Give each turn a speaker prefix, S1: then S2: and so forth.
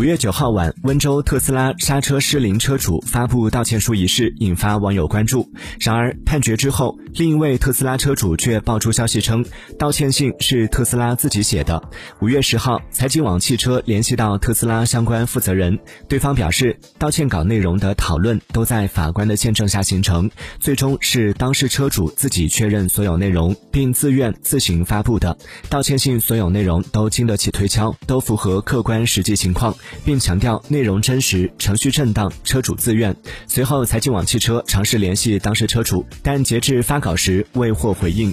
S1: 五月九号晚，温州特斯拉刹车失灵车主发布道歉书一事引发网友关注。然而，判决之后，另一位特斯拉车主却爆出消息称，道歉信是特斯拉自己写的。五月十号，财经网汽车联系到特斯拉相关负责人，对方表示，道歉稿内容的讨论都在法官的见证下形成，最终是当事车主自己确认所有内容，并自愿自行发布的。道歉信所有内容都经得起推敲，都符合客观实际情况。并强调内容真实、程序正当、车主自愿。随后，财经网汽车尝试联系当事车主，但截至发稿时未获回应。